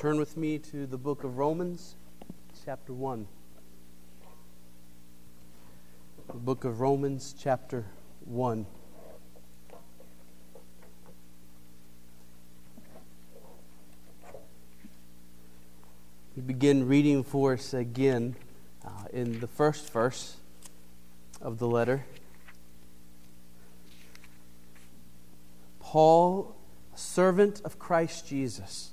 turn with me to the book of Romans, chapter 1. The book of Romans, chapter 1. We begin reading for us again uh, in the first verse of the letter. Paul, servant of Christ Jesus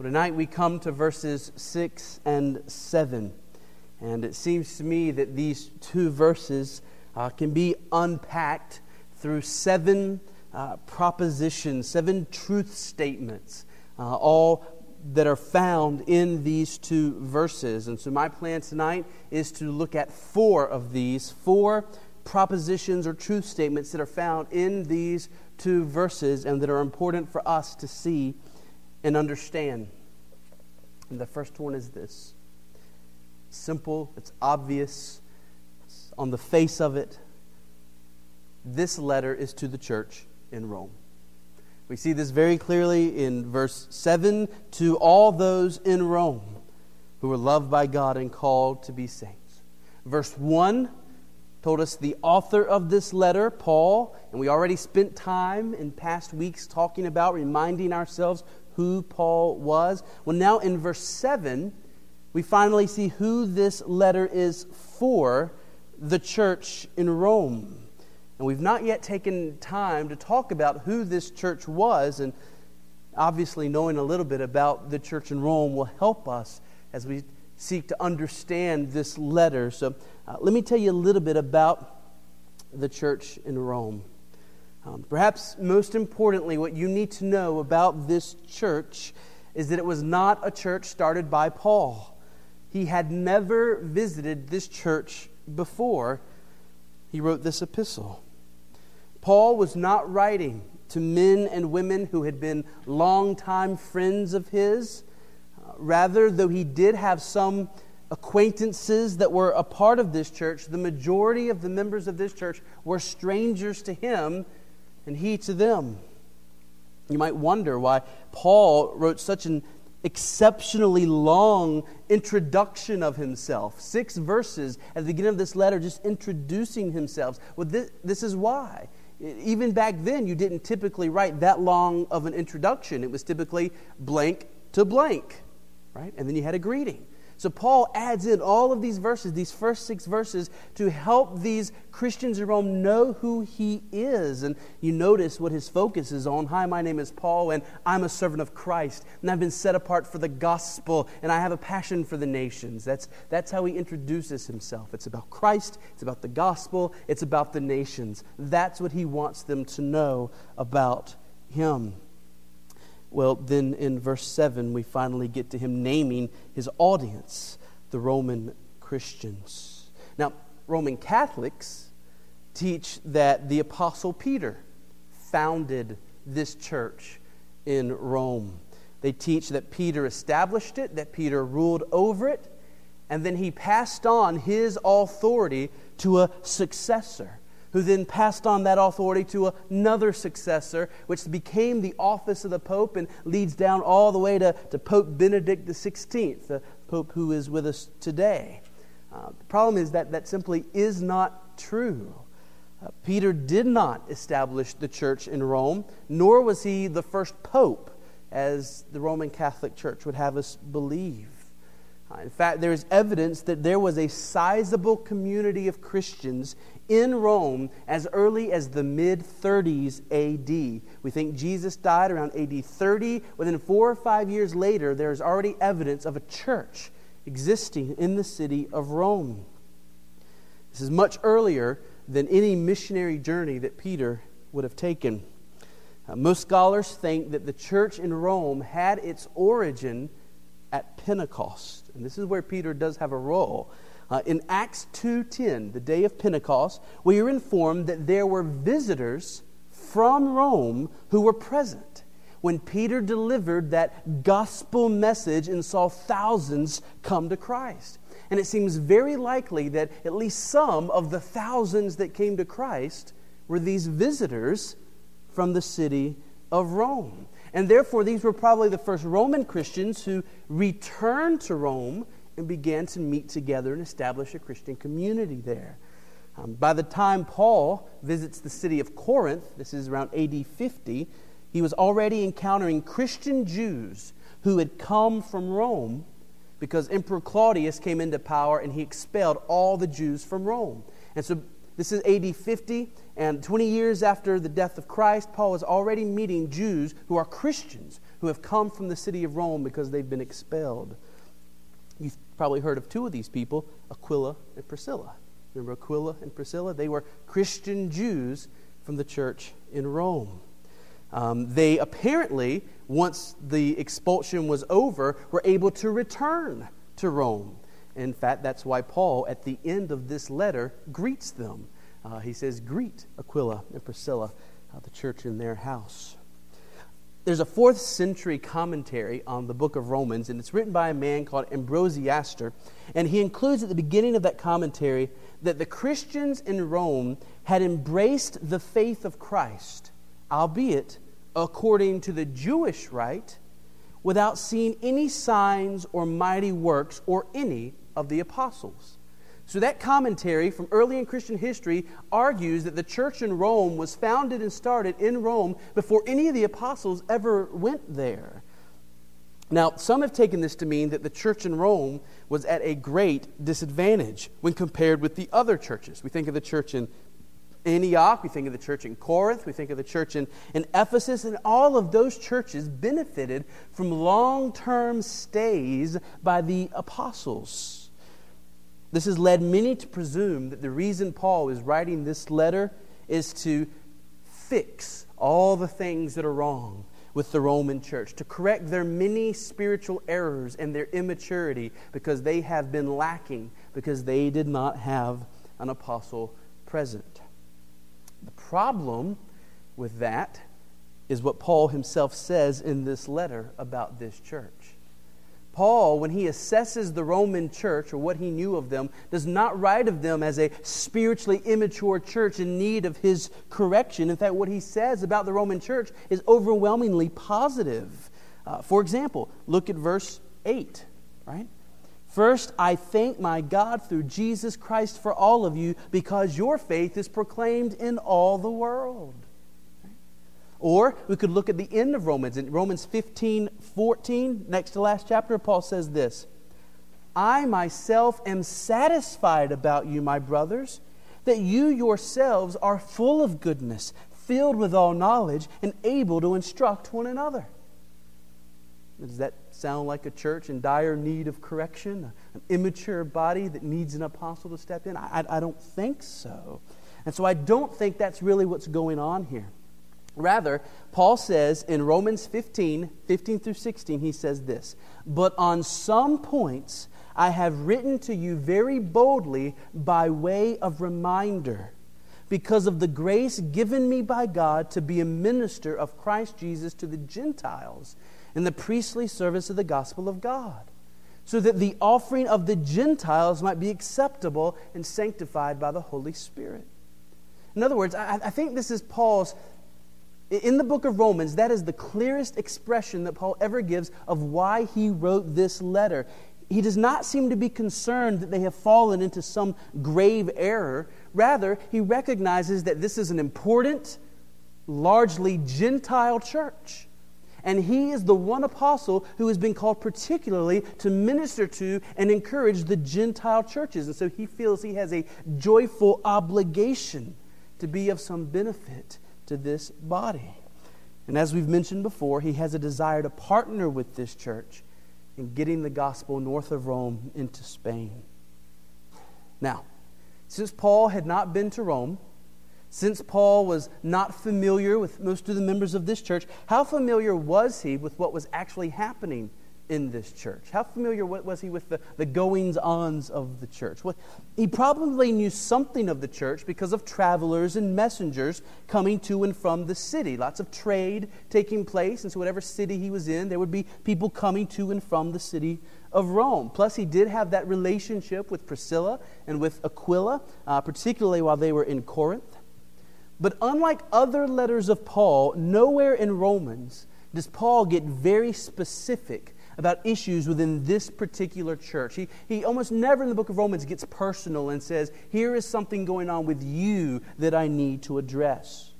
Well, tonight we come to verses 6 and 7. And it seems to me that these two verses uh, can be unpacked through seven uh, propositions, seven truth statements, uh, all that are found in these two verses. And so, my plan tonight is to look at four of these, four propositions or truth statements that are found in these two verses and that are important for us to see and understand. And the first one is this simple, it's obvious, it's on the face of it. This letter is to the church in Rome. We see this very clearly in verse 7 to all those in Rome who are loved by God and called to be saints. Verse 1 told us the author of this letter, Paul, and we already spent time in past weeks talking about reminding ourselves who Paul was. Well, now in verse 7, we finally see who this letter is for the church in Rome. And we've not yet taken time to talk about who this church was. And obviously, knowing a little bit about the church in Rome will help us as we seek to understand this letter. So, uh, let me tell you a little bit about the church in Rome. Um, perhaps most importantly, what you need to know about this church is that it was not a church started by Paul. He had never visited this church before he wrote this epistle. Paul was not writing to men and women who had been longtime friends of his. Uh, rather, though he did have some acquaintances that were a part of this church, the majority of the members of this church were strangers to him and he to them. You might wonder why Paul wrote such an exceptionally long introduction of himself. Six verses at the beginning of this letter, just introducing himself. Well, this, this is why. Even back then, you didn't typically write that long of an introduction. It was typically blank to blank, right? And then you had a greeting. So Paul adds in all of these verses, these first six verses, to help these Christians in Rome know who he is. And you notice what his focus is on. Hi, my name is Paul, and I'm a servant of Christ, and I've been set apart for the gospel, and I have a passion for the nations. That's, that's how he introduces himself. It's about Christ, it's about the gospel, it's about the nations. That's what he wants them to know about him. Well, then in verse 7, we finally get to him naming his audience, the Roman Christians. Now, Roman Catholics teach that the Apostle Peter founded this church in Rome. They teach that Peter established it, that Peter ruled over it, and then he passed on his authority to a successor who then passed on that authority to another successor, which became the office of the Pope and leads down all the way to, to Pope Benedict XVI, the Pope who is with us today. Uh, the problem is that that simply is not true. Uh, Peter did not establish the church in Rome, nor was he the first pope, as the Roman Catholic Church would have us believe. Uh, in fact, there is evidence that there was a sizable community of Christians in Rome as early as the mid 30s AD. We think Jesus died around AD 30. Within four or five years later, there is already evidence of a church existing in the city of Rome. This is much earlier than any missionary journey that Peter would have taken. Uh, most scholars think that the church in Rome had its origin at Pentecost. And this is where Peter does have a role. Uh, in Acts 2:10, the day of Pentecost, we are informed that there were visitors from Rome who were present when Peter delivered that gospel message and saw thousands come to Christ. And it seems very likely that at least some of the thousands that came to Christ were these visitors from the city of Rome. And therefore, these were probably the first Roman Christians who returned to Rome and began to meet together and establish a Christian community there. Um, by the time Paul visits the city of Corinth, this is around AD 50, he was already encountering Christian Jews who had come from Rome because Emperor Claudius came into power and he expelled all the Jews from Rome. And so this is AD 50, and 20 years after the death of Christ, Paul is already meeting Jews who are Christians who have come from the city of Rome because they've been expelled. You've probably heard of two of these people, Aquila and Priscilla. Remember Aquila and Priscilla? They were Christian Jews from the church in Rome. Um, they apparently, once the expulsion was over, were able to return to Rome. In fact, that's why Paul, at the end of this letter, greets them. Uh, he says, Greet Aquila and Priscilla, uh, the church in their house there's a fourth century commentary on the book of Romans, and it's written by a man called Ambrosiaster. And he includes at the beginning of that commentary that the Christians in Rome had embraced the faith of Christ, albeit according to the Jewish rite, without seeing any signs or mighty works or any of the apostles. So, that commentary from early in Christian history argues that the church in Rome was founded and started in Rome before any of the apostles ever went there. Now, some have taken this to mean that the church in Rome was at a great disadvantage when compared with the other churches. We think of the church in Antioch, we think of the church in Corinth, we think of the church in, in Ephesus, and all of those churches benefited from long term stays by the apostles. This has led many to presume that the reason Paul is writing this letter is to fix all the things that are wrong with the Roman church, to correct their many spiritual errors and their immaturity because they have been lacking, because they did not have an apostle present. The problem with that is what Paul himself says in this letter about this church. Paul, when he assesses the Roman church or what he knew of them, does not write of them as a spiritually immature church in need of his correction. In fact, what he says about the Roman church is overwhelmingly positive. Uh, for example, look at verse 8, right? First, I thank my God through Jesus Christ for all of you because your faith is proclaimed in all the world. Or we could look at the end of Romans. In Romans 15 14, next to last chapter, Paul says this I myself am satisfied about you, my brothers, that you yourselves are full of goodness, filled with all knowledge, and able to instruct one another. Does that sound like a church in dire need of correction? An immature body that needs an apostle to step in? I, I don't think so. And so I don't think that's really what's going on here. Rather, Paul says in Romans 15, 15 through 16, he says this But on some points I have written to you very boldly by way of reminder, because of the grace given me by God to be a minister of Christ Jesus to the Gentiles in the priestly service of the gospel of God, so that the offering of the Gentiles might be acceptable and sanctified by the Holy Spirit. In other words, I, I think this is Paul's in the book of Romans, that is the clearest expression that Paul ever gives of why he wrote this letter. He does not seem to be concerned that they have fallen into some grave error. Rather, he recognizes that this is an important, largely Gentile church. And he is the one apostle who has been called particularly to minister to and encourage the Gentile churches. And so he feels he has a joyful obligation to be of some benefit to this body. And as we've mentioned before, he has a desire to partner with this church in getting the gospel north of Rome into Spain. Now, since Paul had not been to Rome, since Paul was not familiar with most of the members of this church, how familiar was he with what was actually happening in this church? How familiar was he with the, the goings ons of the church? Well, he probably knew something of the church because of travelers and messengers coming to and from the city. Lots of trade taking place, and so whatever city he was in, there would be people coming to and from the city of Rome. Plus, he did have that relationship with Priscilla and with Aquila, uh, particularly while they were in Corinth. But unlike other letters of Paul, nowhere in Romans does Paul get very specific about issues within this particular church. He, he almost never in the book of Romans gets personal and says, Here is something going on with you that I need to address.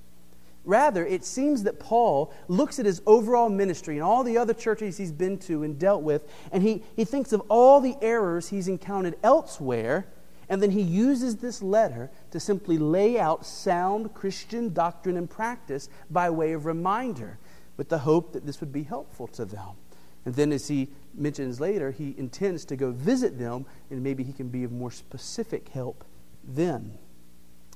Rather, it seems that Paul looks at his overall ministry and all the other churches he's been to and dealt with, and he, he thinks of all the errors he's encountered elsewhere and then he uses this letter to simply lay out sound Christian doctrine and practice by way of reminder, with the hope that this would be helpful to them. And then, as he mentions later, he intends to go visit them, and maybe he can be of more specific help then.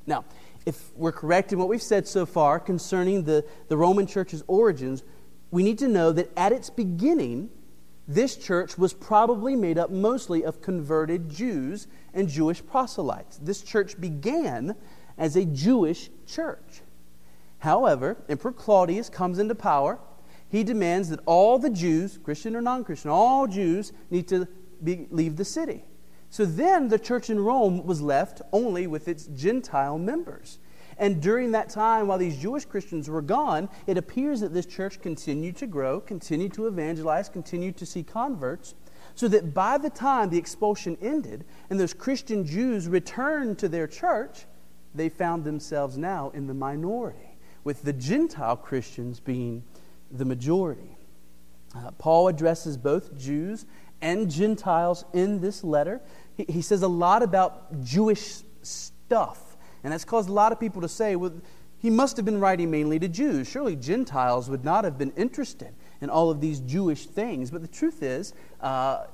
Now, if we're correct in what we've said so far concerning the, the Roman church's origins, we need to know that at its beginning, this church was probably made up mostly of converted Jews and Jewish proselytes. This church began as a Jewish church. However, Emperor Claudius comes into power. He demands that all the Jews, Christian or non Christian, all Jews need to be, leave the city. So then the church in Rome was left only with its Gentile members. And during that time, while these Jewish Christians were gone, it appears that this church continued to grow, continued to evangelize, continued to see converts, so that by the time the expulsion ended and those Christian Jews returned to their church, they found themselves now in the minority, with the Gentile Christians being the majority. Uh, Paul addresses both Jews and Gentiles in this letter. He, he says a lot about Jewish stuff and that's caused a lot of people to say, well, he must have been writing mainly to Jews. Surely Gentiles would not have been interested in all of these Jewish things. But the truth is, uh,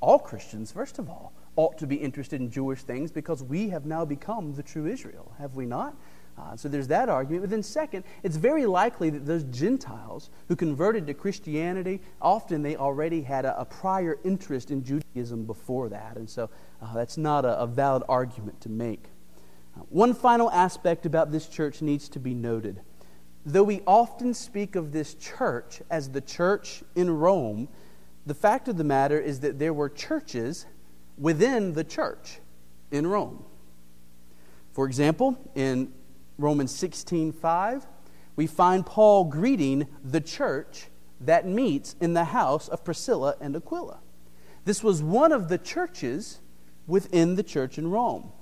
all Christians, first of all, ought to be interested in Jewish things because we have now become the true Israel, have we not? Uh, so there's that argument. But then, second, it's very likely that those Gentiles who converted to Christianity, often they already had a, a prior interest in Judaism before that. And so uh, that's not a, a valid argument to make. One final aspect about this church needs to be noted. Though we often speak of this church as the church in Rome, the fact of the matter is that there were churches within the church in Rome. For example, in Romans 16:5, we find Paul greeting the church that meets in the house of Priscilla and Aquila. This was one of the churches within the church in Rome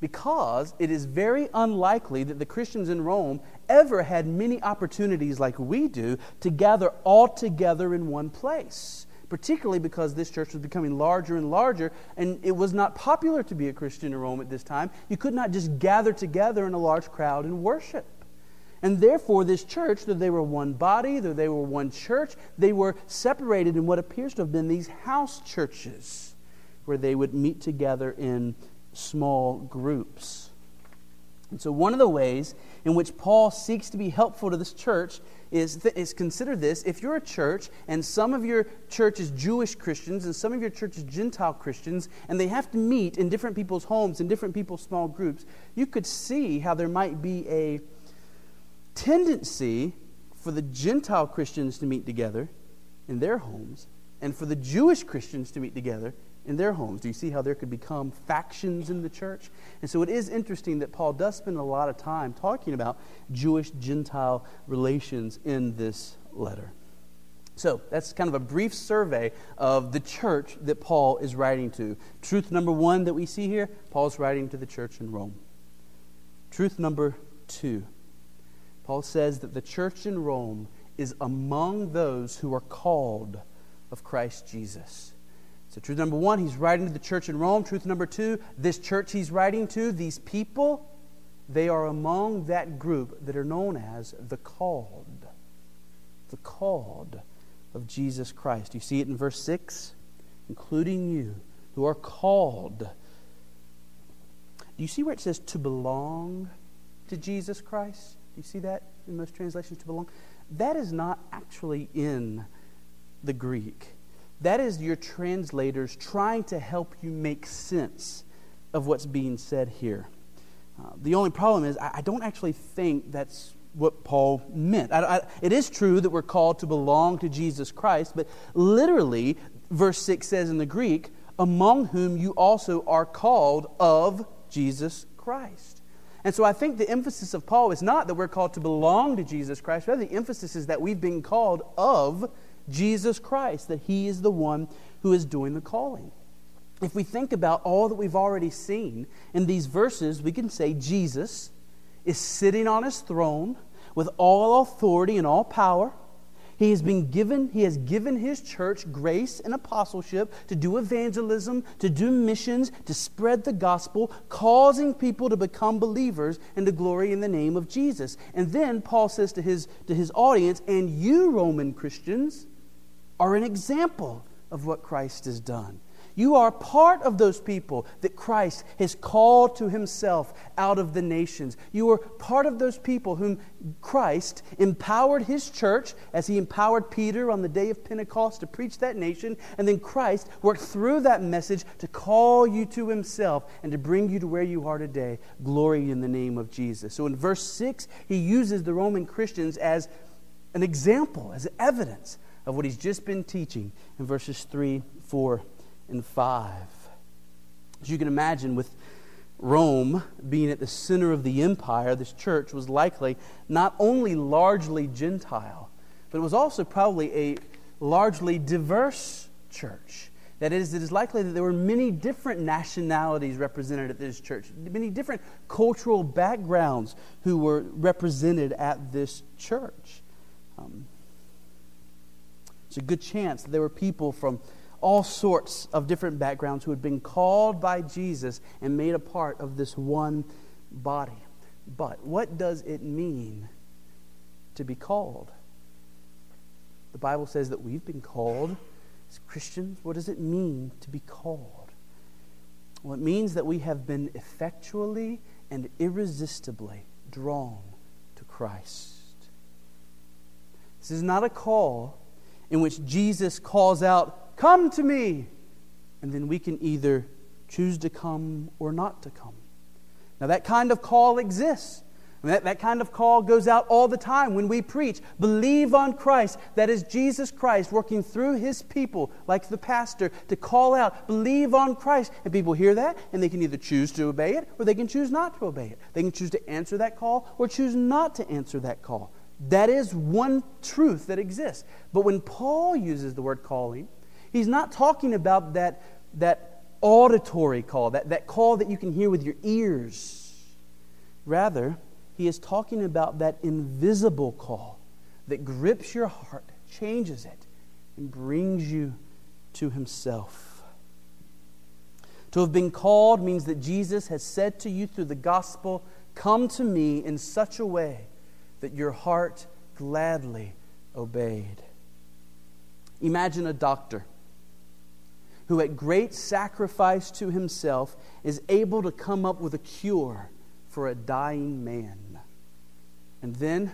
because it is very unlikely that the Christians in Rome ever had many opportunities like we do to gather all together in one place. Particularly because this church was becoming larger and larger, and it was not popular to be a Christian in Rome at this time. You could not just gather together in a large crowd and worship. And therefore, this church, though they were one body, though they were one church, they were separated in what appears to have been these house churches where they would meet together in small groups. And so, one of the ways in which Paul seeks to be helpful to this church is, th- is consider this if you're a church and some of your church is Jewish Christians and some of your church is Gentile Christians, and they have to meet in different people's homes, in different people's small groups, you could see how there might be a tendency for the Gentile Christians to meet together in their homes and for the Jewish Christians to meet together in their homes. Do you see how there could become factions in the church? And so it is interesting that Paul does spend a lot of time talking about Jewish Gentile relations in this letter. So that's kind of a brief survey of the church that Paul is writing to. Truth number one that we see here Paul's writing to the church in Rome. Truth number two Paul says that the church in Rome is among those who are called of Christ Jesus. So, truth number one, he's writing to the church in Rome. Truth number two, this church he's writing to, these people, they are among that group that are known as the called. The called of Jesus Christ. You see it in verse 6? Including you, who are called. Do you see where it says to belong to Jesus Christ? Do you see that in most translations, to belong? That is not actually in the Greek. That is your translators trying to help you make sense of what's being said here. Uh, the only problem is, I, I, don't actually think that's what Paul meant. I, I, it is true that we're called to belong to Jesus Christ, but literally, verse 6 says in the Greek, among whom you also are called of Jesus Christ. And so I think the emphasis of Paul is not that we're called to belong to Jesus Christ, rather, the emphasis is that we've been called of Jesus Christ, that He is the one who is doing the calling. If we think about all that we've already seen in these verses, we can say Jesus is sitting on His throne with all authority and all power. He has been given, he has given his church grace and apostleship to do evangelism, to do missions, to spread the gospel, causing people to become believers and to glory in the name of Jesus. And then Paul says to his, to his audience, and you, Roman Christians, are an example of what Christ has done. You are part of those people that Christ has called to himself out of the nations. You are part of those people whom Christ empowered his church as he empowered Peter on the day of Pentecost to preach that nation. And then Christ worked through that message to call you to himself and to bring you to where you are today. Glory in the name of Jesus. So in verse 6, he uses the Roman Christians as an example, as evidence of what he's just been teaching in verses 3, 4, and 5. As you can imagine, with Rome being at the center of the empire, this church was likely not only largely Gentile, but it was also probably a largely diverse church. That is, it is likely that there were many different nationalities represented at this church, many different cultural backgrounds who were represented at this church. Um, it's a good chance that there were people from all sorts of different backgrounds who had been called by Jesus and made a part of this one body. But what does it mean to be called? The Bible says that we've been called as Christians. What does it mean to be called? Well, it means that we have been effectually and irresistibly drawn to Christ. This is not a call in which Jesus calls out, Come to me! And then we can either choose to come or not to come. Now, that kind of call exists. I mean, that, that kind of call goes out all the time when we preach. Believe on Christ. That is Jesus Christ working through his people, like the pastor, to call out, believe on Christ. And people hear that, and they can either choose to obey it or they can choose not to obey it. They can choose to answer that call or choose not to answer that call. That is one truth that exists. But when Paul uses the word calling, he's not talking about that, that auditory call, that, that call that you can hear with your ears. Rather, he is talking about that invisible call that grips your heart, changes it, and brings you to himself. To have been called means that Jesus has said to you through the gospel, Come to me in such a way that your heart gladly obeyed. Imagine a doctor who, at great sacrifice to himself, is able to come up with a cure for a dying man. And then,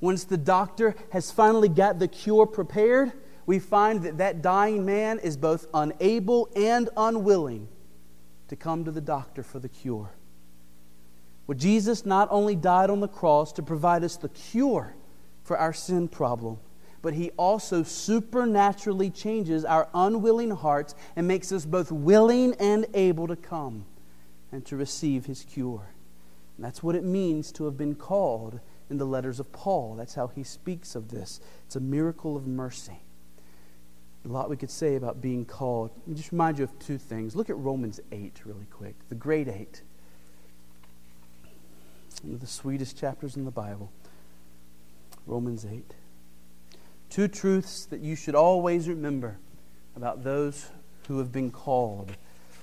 once the doctor has finally got the cure prepared, we find that that dying man is both unable and unwilling to come to the doctor for the cure. Well, Jesus not only died on the cross to provide us the cure for our sin problem, but he also supernaturally changes our unwilling hearts and makes us both willing and able to come and to receive his cure. And that's what it means to have been called in the letters of Paul. That's how he speaks of this. It's a miracle of mercy. A lot we could say about being called. Let me just remind you of two things. Look at Romans 8 really quick, the great 8 one of the sweetest chapters in the Bible. Romans 8. Two truths that you should always remember about those who have been called.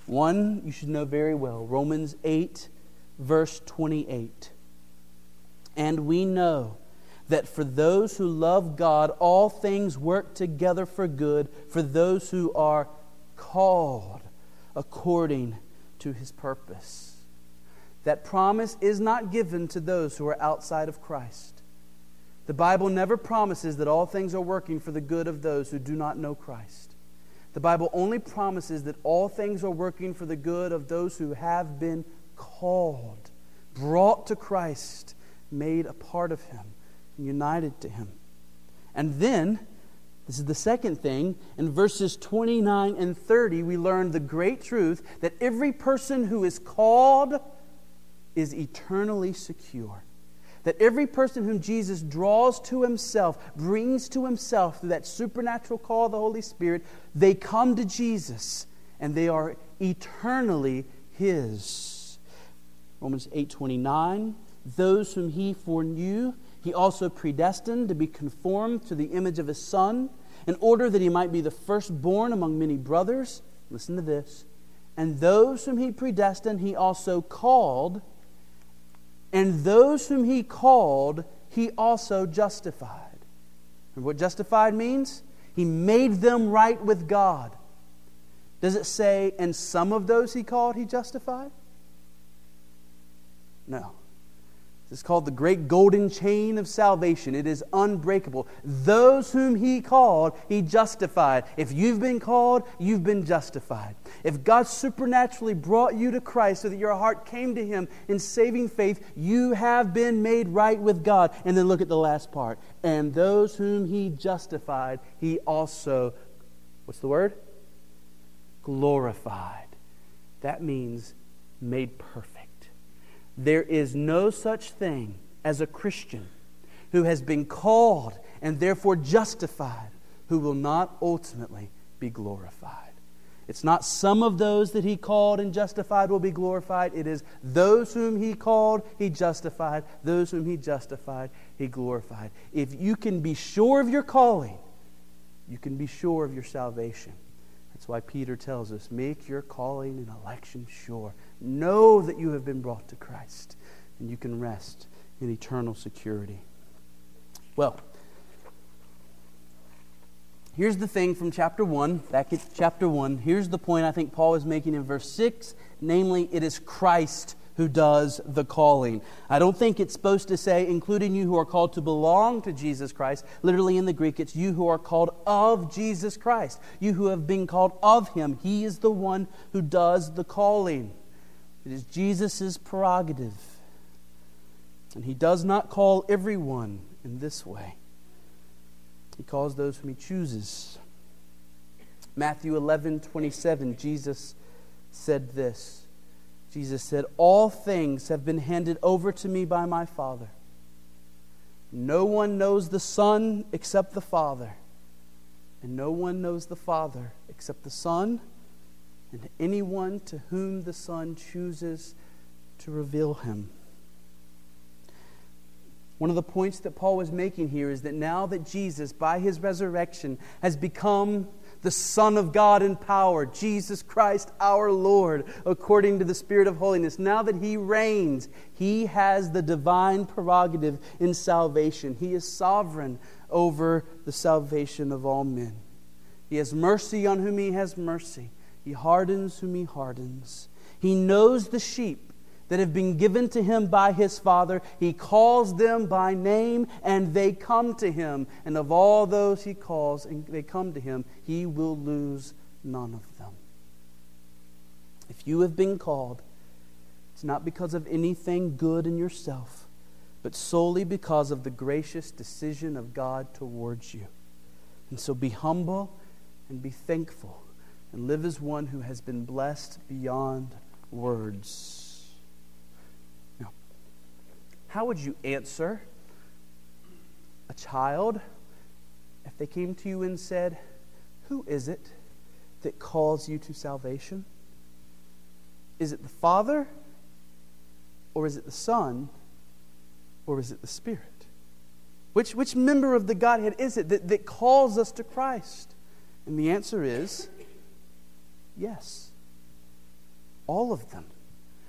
One you should know very well Romans 8, verse 28. And we know that for those who love God, all things work together for good for those who are called according to his purpose. That promise is not given to those who are outside of Christ. The Bible never promises that all things are working for the good of those who do not know Christ. The Bible only promises that all things are working for the good of those who have been called, brought to Christ, made a part of Him, and united to Him. And then, this is the second thing, in verses 29 and 30, we learn the great truth that every person who is called is eternally secure. That every person whom Jesus draws to himself, brings to himself through that supernatural call of the Holy Spirit, they come to Jesus and they are eternally his. Romans 8:29 those whom he foreknew he also predestined to be conformed to the image of his son in order that he might be the firstborn among many brothers listen to this and those whom he predestined he also called and those whom he called, he also justified. And what justified means? He made them right with God. Does it say, and some of those he called, he justified? No. It's called the great golden chain of salvation. It is unbreakable. Those whom He called, He justified. If you've been called, you've been justified. If God supernaturally brought you to Christ so that your heart came to Him in saving faith, you have been made right with God. And then look at the last part. And those whom He justified, He also, what's the word? Glorified. That means made perfect. There is no such thing as a Christian who has been called and therefore justified who will not ultimately be glorified. It's not some of those that he called and justified will be glorified. It is those whom he called, he justified. Those whom he justified, he glorified. If you can be sure of your calling, you can be sure of your salvation. That's why Peter tells us make your calling and election sure. Know that you have been brought to Christ, and you can rest in eternal security. Well, here's the thing from chapter 1, back at chapter 1. Here's the point I think Paul is making in verse 6 namely, it is Christ who does the calling. I don't think it's supposed to say, including you who are called to belong to Jesus Christ. Literally in the Greek, it's you who are called of Jesus Christ. You who have been called of Him. He is the one who does the calling. It is Jesus' prerogative. And he does not call everyone in this way. He calls those whom he chooses. Matthew 11, 27, Jesus said this. Jesus said, All things have been handed over to me by my Father. No one knows the Son except the Father, and no one knows the Father except the Son and anyone to whom the Son chooses to reveal him. One of the points that Paul was making here is that now that Jesus, by his resurrection, has become the Son of God in power, Jesus Christ our Lord, according to the Spirit of holiness, now that he reigns, he has the divine prerogative in salvation. He is sovereign over the salvation of all men. He has mercy on whom he has mercy he hardens whom he hardens. He knows the sheep that have been given to him by his Father. He calls them by name, and they come to him. And of all those he calls, and they come to him, he will lose none of them. If you have been called, it's not because of anything good in yourself, but solely because of the gracious decision of God towards you. And so be humble and be thankful and live as one who has been blessed beyond words. Now, how would you answer a child if they came to you and said, Who is it that calls you to salvation? Is it the Father, or is it the Son, or is it the Spirit? Which, which member of the Godhead is it that, that calls us to Christ? And the answer is yes. All of them.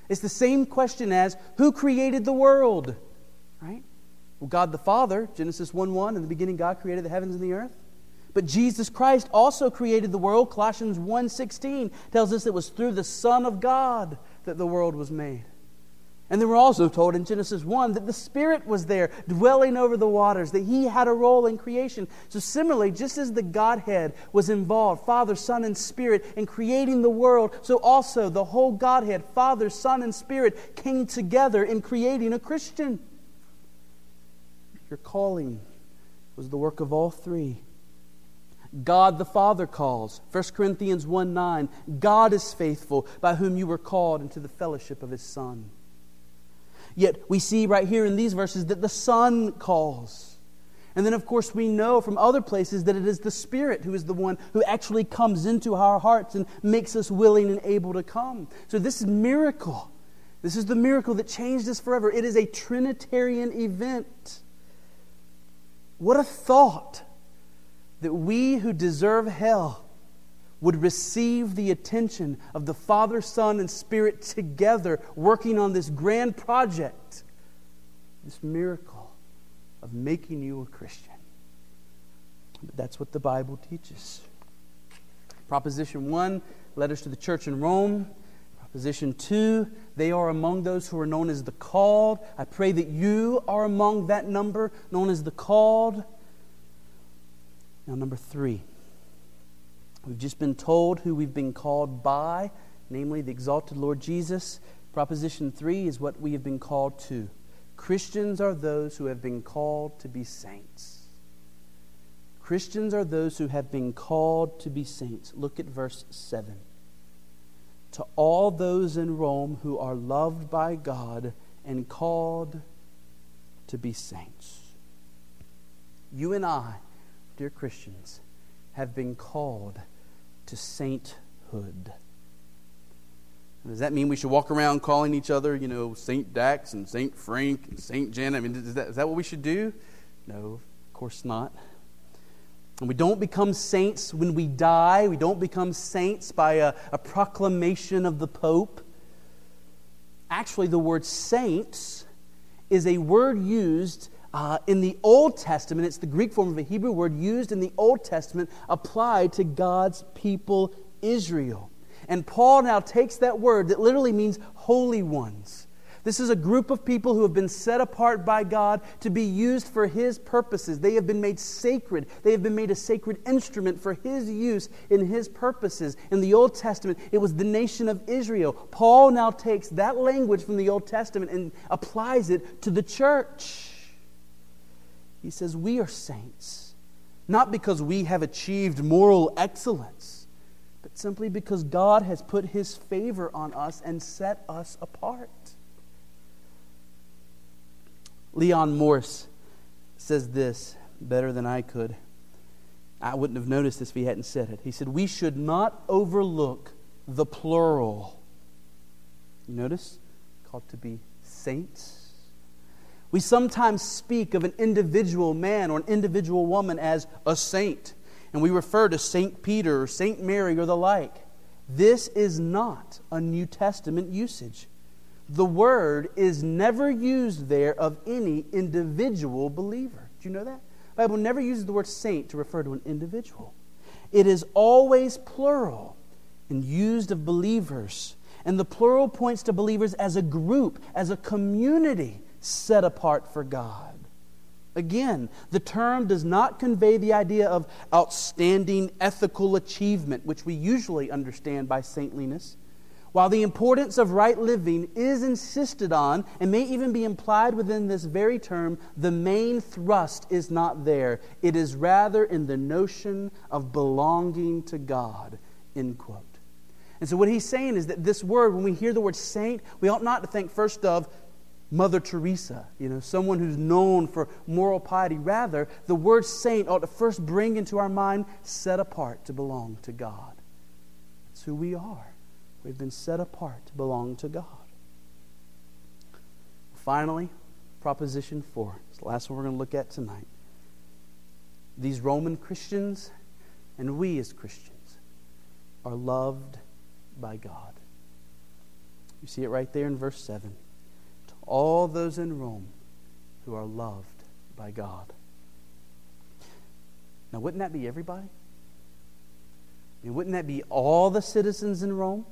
It's the same question as who created the world? Right? Well, God the Father, Genesis 1 1, in the beginning, God created the heavens and the earth. But Jesus Christ also created the world. Colossians 1:16 tells us it was through the Son of God that the world was made. And then we're also told in Genesis 1 that the Spirit was there dwelling over the waters, that He had a role in creation. So, similarly, just as the Godhead was involved, Father, Son, and Spirit, in creating the world, so also the whole Godhead, Father, Son, and Spirit, came together in creating a Christian. Your calling was the work of all three. God the Father calls. 1 Corinthians 1 9. God is faithful, by whom you were called into the fellowship of His Son. Yet we see right here in these verses that the Son calls. And then, of course, we know from other places that it is the Spirit who is the one who actually comes into our hearts and makes us willing and able to come. So, this is miracle. This is the miracle that changed us forever. It is a Trinitarian event. What a thought that we who deserve hell would receive the attention of the Father, Son, and Spirit together working on this grand project, this miracle of making you a Christian. But that's what the Bible teaches. Proposition one, letters to the church in Rome. Proposition two, they are among those who are known as the called. I pray that you are among that number, known as the called. Now, number three. We've just been told who we've been called by, namely the exalted Lord Jesus. Proposition three is what we have been called to. Christians are those who have been called to be saints. Christians are those who have been called to be saints. Look at verse 7. To all those in Rome who are loved by God and called to be saints. You and I, dear Christians, have been called to sainthood. Does that mean we should walk around calling each other, you know, Saint Dax and Saint Frank and Saint Jen? I mean, is that, is that what we should do? No, of course not. And we don't become saints when we die. We don't become saints by a, a proclamation of the Pope. Actually, the word saints is a word used uh, in the Old Testament, it's the Greek form of a Hebrew word used in the Old Testament applied to God's people, Israel. And Paul now takes that word that literally means holy ones. This is a group of people who have been set apart by God to be used for His purposes. They have been made sacred. They have been made a sacred instrument for His use in His purposes. In the Old Testament, it was the nation of Israel. Paul now takes that language from the Old Testament and applies it to the church. He says, We are saints, not because we have achieved moral excellence, but simply because God has put his favor on us and set us apart. Leon Morris says this better than I could. I wouldn't have noticed this if he hadn't said it. He said, We should not overlook the plural. You notice? Called to be saints we sometimes speak of an individual man or an individual woman as a saint, and we refer to Saint Peter or Saint Mary or the like. This is not a New Testament usage. The word is never used there of any individual believer. Do you know that? The Bible never uses the word saint to refer to an individual. It is always plural and used of believers. And the plural points to believers as a group, as a community set apart for God. Again, the term does not convey the idea of outstanding ethical achievement, which we usually understand by saintliness. While the importance of right living is insisted on and may even be implied within this very term, the main thrust is not there. It is rather in the notion of belonging to God. End quote. And so, what he's saying is that this word, when we hear the word saint, we ought not to think first of Mother Teresa, you know, someone who's known for moral piety. Rather, the word saint ought to first bring into our mind set apart to belong to God. That's who we are. We've been set apart to belong to God. Finally, proposition four. It's the last one we're going to look at tonight. These Roman Christians and we as Christians are loved by God. You see it right there in verse 7. All those in Rome who are loved by God. Now, wouldn't that be everybody? I mean, wouldn't that be all the citizens in Rome?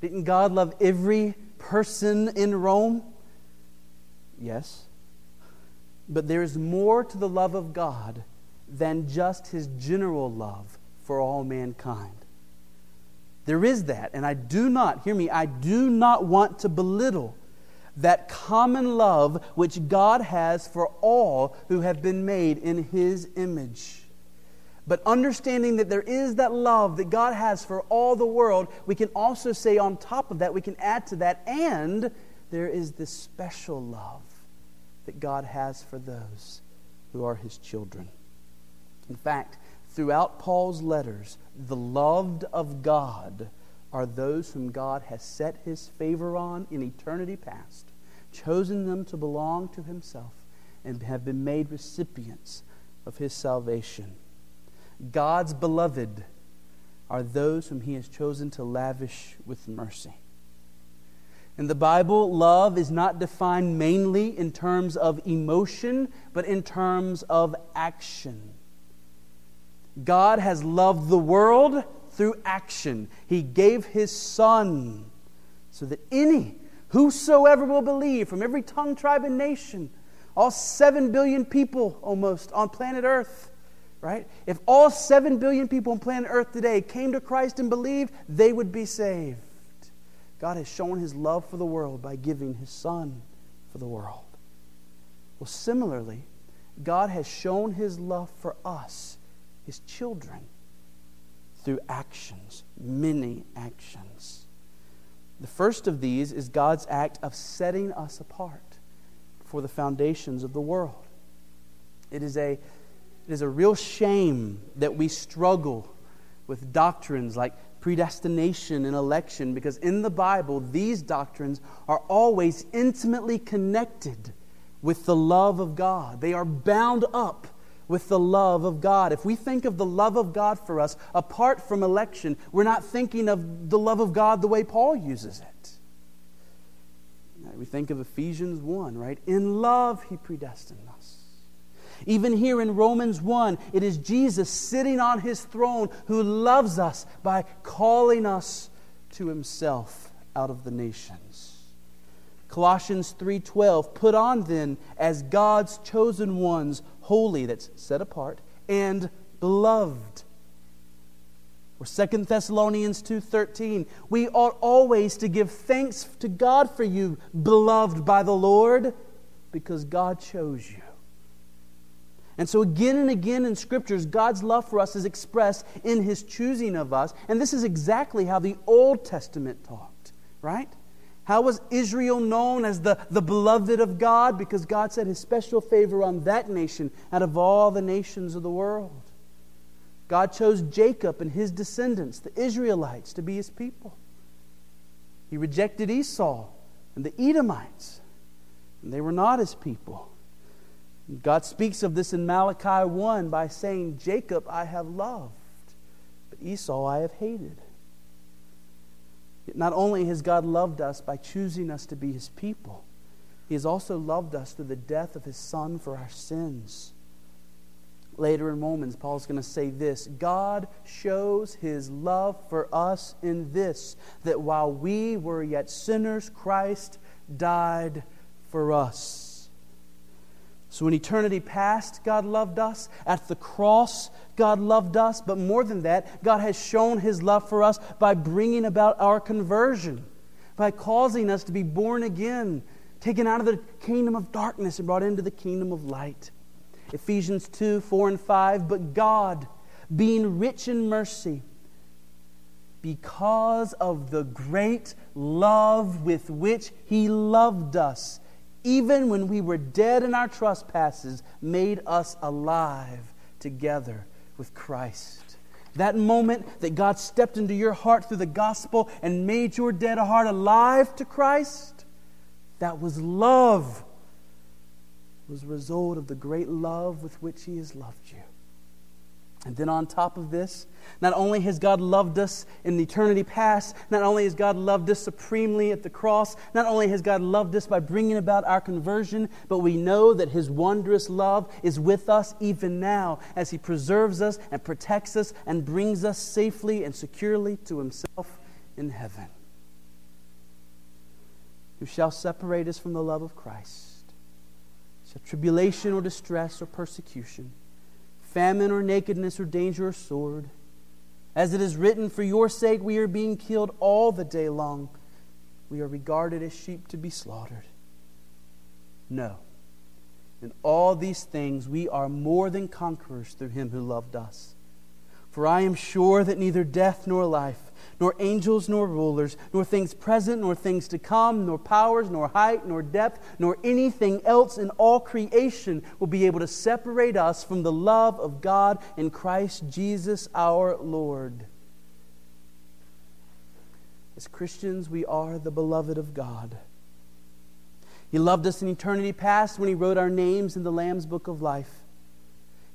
Didn't God love every person in Rome? Yes. But there is more to the love of God than just his general love for all mankind. There is that, and I do not, hear me, I do not want to belittle that common love which God has for all who have been made in his image. But understanding that there is that love that God has for all the world, we can also say on top of that, we can add to that, and there is this special love that God has for those who are his children. In fact, throughout Paul's letters, the loved of God are those whom God has set his favor on in eternity past, chosen them to belong to himself, and have been made recipients of his salvation. God's beloved are those whom he has chosen to lavish with mercy. In the Bible, love is not defined mainly in terms of emotion, but in terms of action. God has loved the world through action. He gave his Son so that any, whosoever will believe, from every tongue, tribe, and nation, all seven billion people almost on planet Earth, right? If all seven billion people on planet Earth today came to Christ and believed, they would be saved. God has shown his love for the world by giving his Son for the world. Well, similarly, God has shown his love for us his children through actions, many actions. The first of these is God's act of setting us apart for the foundations of the world. It is a, it is a real shame that we struggle with doctrines like predestination and election because in the Bible, these doctrines are always intimately connected with the love of God. They are bound up with the love of God. If we think of the love of God for us apart from election, we're not thinking of the love of God the way Paul uses it. We think of Ephesians 1, right? In love, he predestined us. Even here in Romans 1, it is Jesus sitting on his throne who loves us by calling us to himself out of the nations. Colossians 3:12 Put on then as God's chosen ones, holy that's set apart and beloved. Or 2 Thessalonians 2:13 We ought always to give thanks to God for you, beloved by the Lord, because God chose you. And so, again and again in scriptures, God's love for us is expressed in his choosing of us. And this is exactly how the Old Testament talked, right? How was Israel known as the, the beloved of God? Because God set his special favor on that nation out of all the nations of the world. God chose Jacob and his descendants, the Israelites, to be his people. He rejected Esau and the Edomites, and they were not his people. God speaks of this in Malachi 1 by saying, Jacob I have loved, but Esau I have hated. Not only has God loved us by choosing us to be his people, he has also loved us through the death of his son for our sins. Later in Romans, Paul's going to say this God shows his love for us in this, that while we were yet sinners, Christ died for us. So, in eternity past, God loved us. At the cross, God loved us. But more than that, God has shown his love for us by bringing about our conversion, by causing us to be born again, taken out of the kingdom of darkness and brought into the kingdom of light. Ephesians 2 4 and 5. But God, being rich in mercy, because of the great love with which he loved us, even when we were dead in our trespasses, made us alive together with Christ. That moment that God stepped into your heart through the gospel and made your dead heart alive to Christ, that was love was a result of the great love with which He has loved you. And then on top of this, not only has God loved us in eternity past, not only has God loved us supremely at the cross, not only has God loved us by bringing about our conversion, but we know that His wondrous love is with us even now as He preserves us and protects us and brings us safely and securely to Himself in heaven. Who shall separate us from the love of Christ? Shall tribulation or distress or persecution? Famine or nakedness or danger or sword. As it is written, For your sake we are being killed all the day long. We are regarded as sheep to be slaughtered. No. In all these things we are more than conquerors through him who loved us. For I am sure that neither death nor life nor angels, nor rulers, nor things present, nor things to come, nor powers, nor height, nor depth, nor anything else in all creation will be able to separate us from the love of God in Christ Jesus our Lord. As Christians, we are the beloved of God. He loved us in eternity past when He wrote our names in the Lamb's book of life.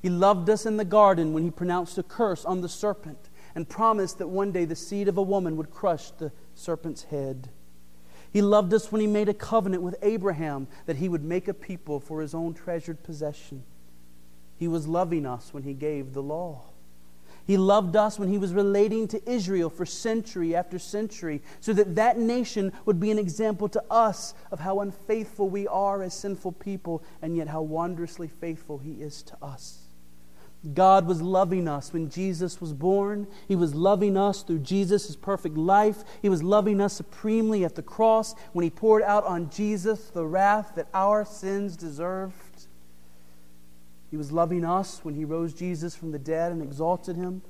He loved us in the garden when He pronounced a curse on the serpent and promised that one day the seed of a woman would crush the serpent's head. He loved us when he made a covenant with Abraham that he would make a people for his own treasured possession. He was loving us when he gave the law. He loved us when he was relating to Israel for century after century, so that that nation would be an example to us of how unfaithful we are as sinful people, and yet how wondrously faithful he is to us. God was loving us when Jesus was born. He was loving us through Jesus' perfect life. He was loving us supremely at the cross when He poured out on Jesus the wrath that our sins deserved. He was loving us when He rose Jesus from the dead and exalted Him.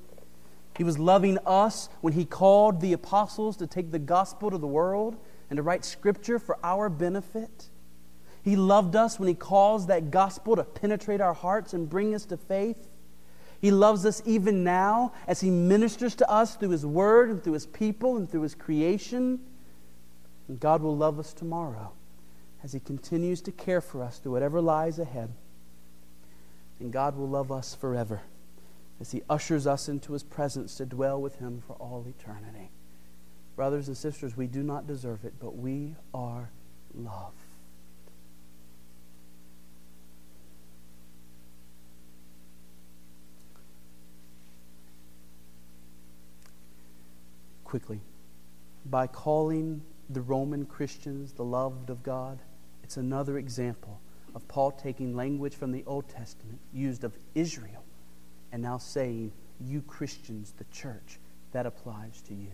He was loving us when He called the apostles to take the gospel to the world and to write scripture for our benefit. He loved us when He caused that gospel to penetrate our hearts and bring us to faith. He loves us even now as He ministers to us through His Word and through His people and through His creation. And God will love us tomorrow as He continues to care for us through whatever lies ahead. And God will love us forever as He ushers us into His presence to dwell with Him for all eternity. Brothers and sisters, we do not deserve it, but we are loved. Quickly by calling the Roman Christians the loved of God. It's another example of Paul taking language from the Old Testament used of Israel and now saying, You Christians, the church, that applies to you.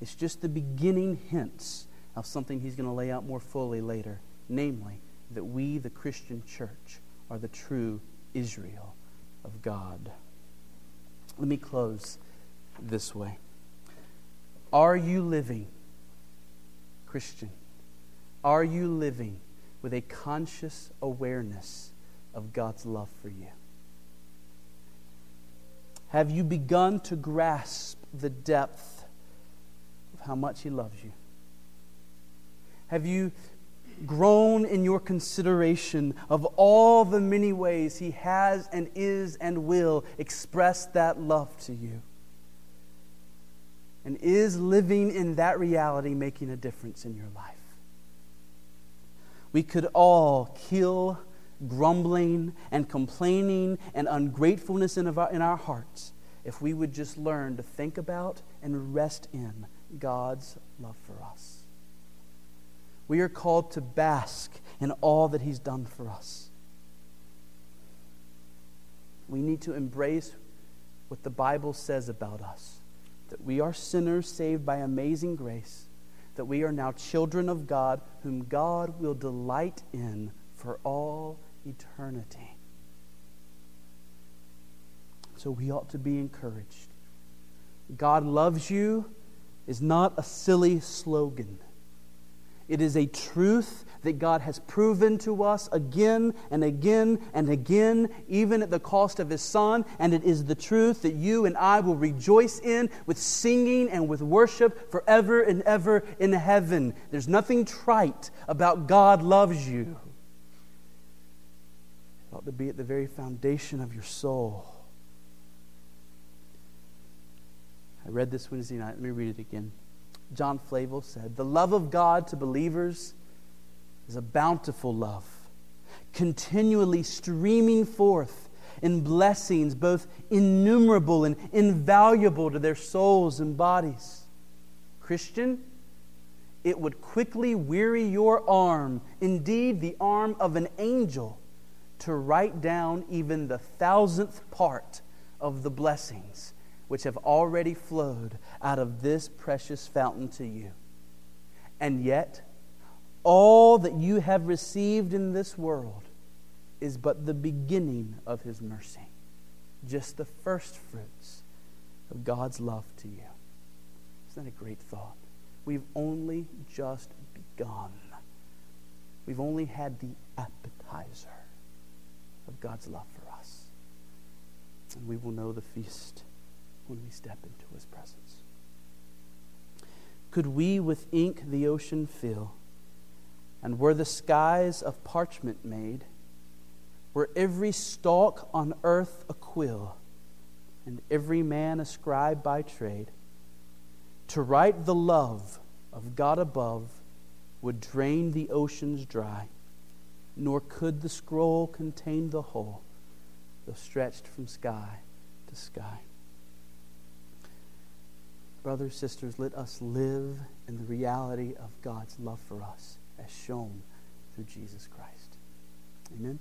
It's just the beginning hints of something he's going to lay out more fully later, namely, that we, the Christian church, are the true Israel of God. Let me close this way. Are you living, Christian? Are you living with a conscious awareness of God's love for you? Have you begun to grasp the depth of how much He loves you? Have you grown in your consideration of all the many ways He has and is and will express that love to you? And is living in that reality making a difference in your life? We could all kill grumbling and complaining and ungratefulness in our, in our hearts if we would just learn to think about and rest in God's love for us. We are called to bask in all that He's done for us. We need to embrace what the Bible says about us that we are sinners saved by amazing grace, that we are now children of God, whom God will delight in for all eternity. So we ought to be encouraged. God loves you is not a silly slogan. It is a truth that God has proven to us again and again and again, even at the cost of His Son. And it is the truth that you and I will rejoice in with singing and with worship forever and ever in heaven. There's nothing trite about God loves you. It ought to be at the very foundation of your soul. I read this Wednesday night. Let me read it again. John Flavel said, The love of God to believers is a bountiful love, continually streaming forth in blessings both innumerable and invaluable to their souls and bodies. Christian, it would quickly weary your arm, indeed the arm of an angel, to write down even the thousandth part of the blessings which have already flowed out of this precious fountain to you. And yet, all that you have received in this world is but the beginning of His mercy, just the first fruits of God's love to you. Isn't that a great thought? We've only just begun. We've only had the appetizer of God's love for us. And we will know the feast when we step into his presence. Could we with ink the ocean fill, and were the skies of parchment made, were every stalk on earth a quill, and every man a scribe by trade, to write the love of God above would drain the oceans dry, nor could the scroll contain the whole, though stretched from sky to sky. Brothers, sisters, let us live in the reality of God's love for us as shown through Jesus Christ. Amen?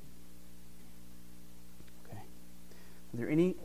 Okay. Are there any